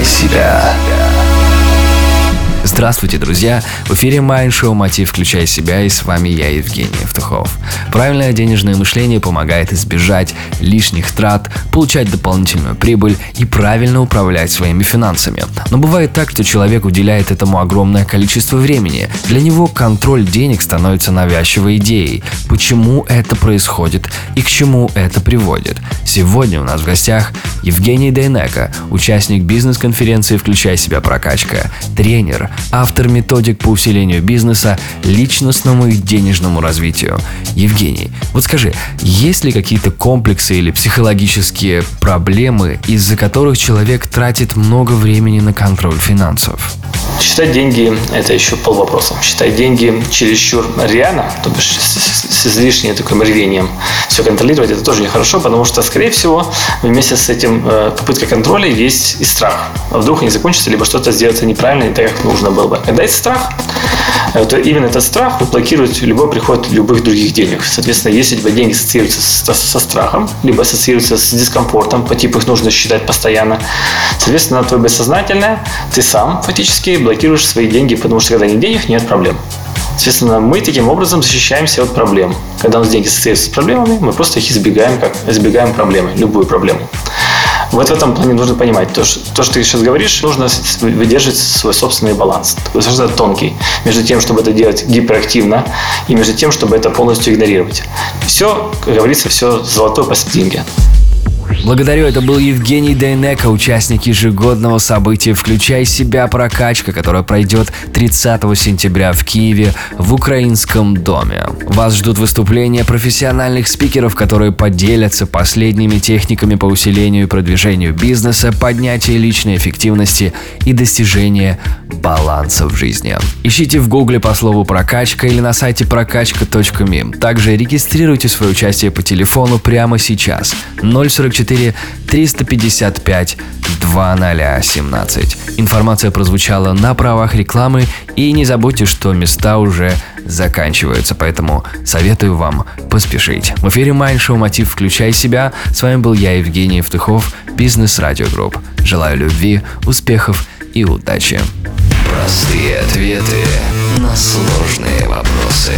Включай себя. Здравствуйте, друзья! В эфире Майн Шоу «Мотив. Включай себя» и с вами я, Евгений Евтухов. Правильное денежное мышление помогает избежать лишних трат, получать дополнительную прибыль и правильно управлять своими финансами. Но бывает так, что человек уделяет этому огромное количество времени. Для него контроль денег становится навязчивой идеей. Почему это происходит и к чему это приводит? Сегодня у нас в гостях Евгений Дейнека, участник бизнес-конференции «Включай себя прокачка», тренер, автор методик по усилению бизнеса, личностному и денежному развитию. Евгений, вот скажи, есть ли какие-то комплексы или психологические проблемы, из-за которых человек тратит много времени на контроль финансов? Считать деньги – это еще пол вопроса. Считать деньги чересчур реально, то бишь с излишним таким рвением все контролировать, это тоже нехорошо, потому что, скорее всего, вместе с этим э, попыткой контроля есть и страх. А вдруг они закончатся, либо что-то сделается неправильно, не так, как нужно было бы. Когда есть страх, э, то именно этот страх блокирует любой приход любых других денег. Соответственно, если у тебя деньги ассоциируются со, со страхом, либо ассоциируются с дискомфортом, по типу их нужно считать постоянно, соответственно, твое бессознательное, ты сам фактически блокируешь свои деньги, потому что когда нет денег, нет проблем. Соответственно, мы таким образом защищаемся от проблем. Когда у нас деньги ассоциируются с проблемами, мы просто их избегаем, как избегаем проблемы, любую проблему. Вот в этом плане нужно понимать, то, что, то, что ты сейчас говоришь, нужно выдерживать свой собственный баланс, достаточно тонкий, между тем, чтобы это делать гиперактивно, и между тем, чтобы это полностью игнорировать. Все, как говорится, все золотое посерединке. Благодарю, это был Евгений Дейнека, участник ежегодного события «Включай себя. Прокачка», которое пройдет 30 сентября в Киеве в Украинском доме. Вас ждут выступления профессиональных спикеров, которые поделятся последними техниками по усилению и продвижению бизнеса, поднятию личной эффективности и достижения баланса в жизни. Ищите в гугле по слову «прокачка» или на сайте прокачка.ми. Также регистрируйте свое участие по телефону прямо сейчас 044 4 355 2017. Информация прозвучала на правах рекламы и не забудьте, что места уже заканчиваются, поэтому советую вам поспешить. В эфире Майндшоу «Мотив. Включай себя». С вами был я, Евгений Евтухов, Бизнес Радио Групп. Желаю любви, успехов и удачи. Простые ответы на сложные вопросы.